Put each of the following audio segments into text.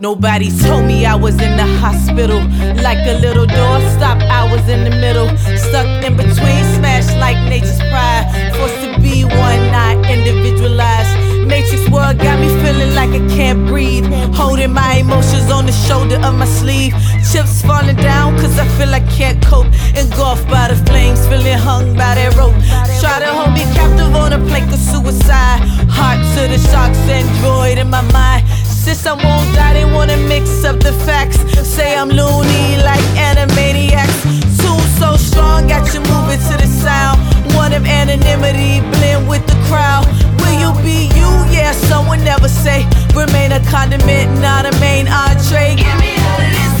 Nobody told me I was in the hospital. Like a little door stop, I was in the middle. Stuck in between, smashed like nature's pride. Forced to be one, not individualized. Matrix world got me feeling like I can't breathe. Holding my emotions on the shoulder of my sleeve. Chips falling down cause I feel I can't cope. Engulfed by the flames, feeling hung by that rope. Try to hold me captive on a plank of suicide. Heart to the sharks, android in my mind. Since I won't die, they wanna mix up the facts. Say I'm loony like animaniacs. Tune so strong, got you moving to the sound. One of anonymity, blend with the crowd. Will you be you? Yeah, someone never say. Remain a condiment, not a main entree. Get me out of this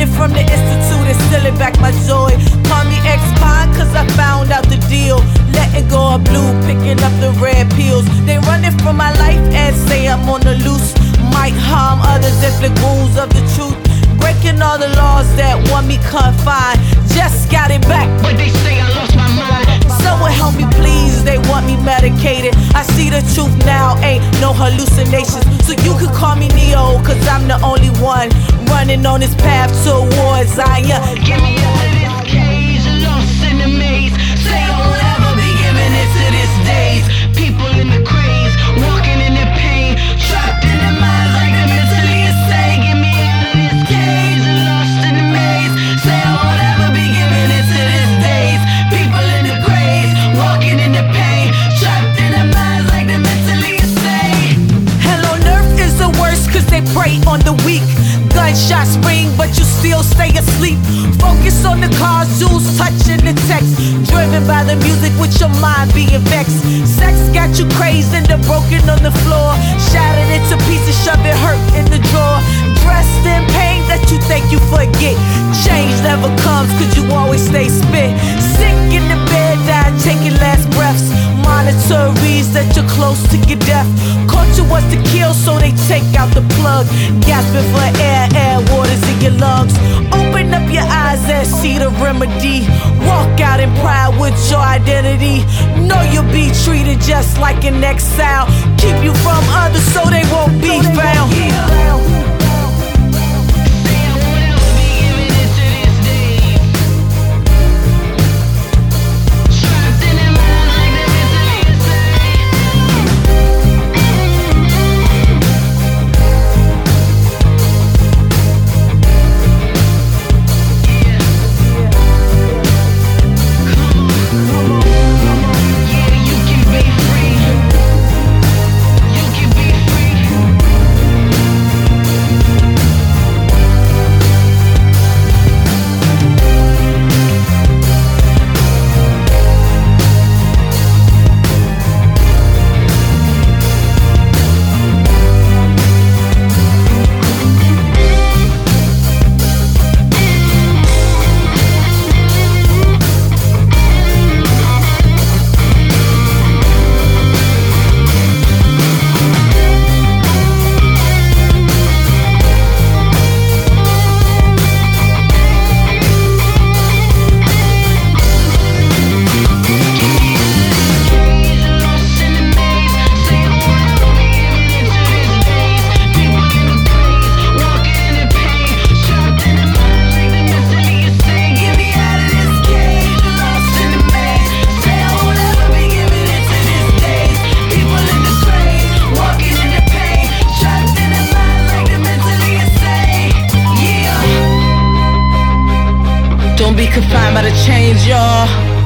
From the institute and stealing back my joy. Call me ex-con cause I found out the deal. Letting go of blue, picking up the red pills. They running from my life and say I'm on the loose. Might harm others, inflict wounds of the truth. Breaking all the laws that want me confined. Just got it back, but they say I lost my mind. Someone help me, please. They want me medicated. The truth now, ain't no hallucinations. So you could call me Neo, cause I'm the only one running on this path towards Zion. Cars, jewels touching the text. Driven by the music with your mind being vexed. Sex got you crazed and broken on the floor. Shattered into pieces, shoving hurt in your death. Culture was to kill, so they take out the plug. Gasping for air, air waters in your lungs. Open up your eyes and see the remedy. Walk out in pride with your identity. Know you'll be treated just like an exile. Keep you from others so they won't be found. Don't be confined by the change, y'all.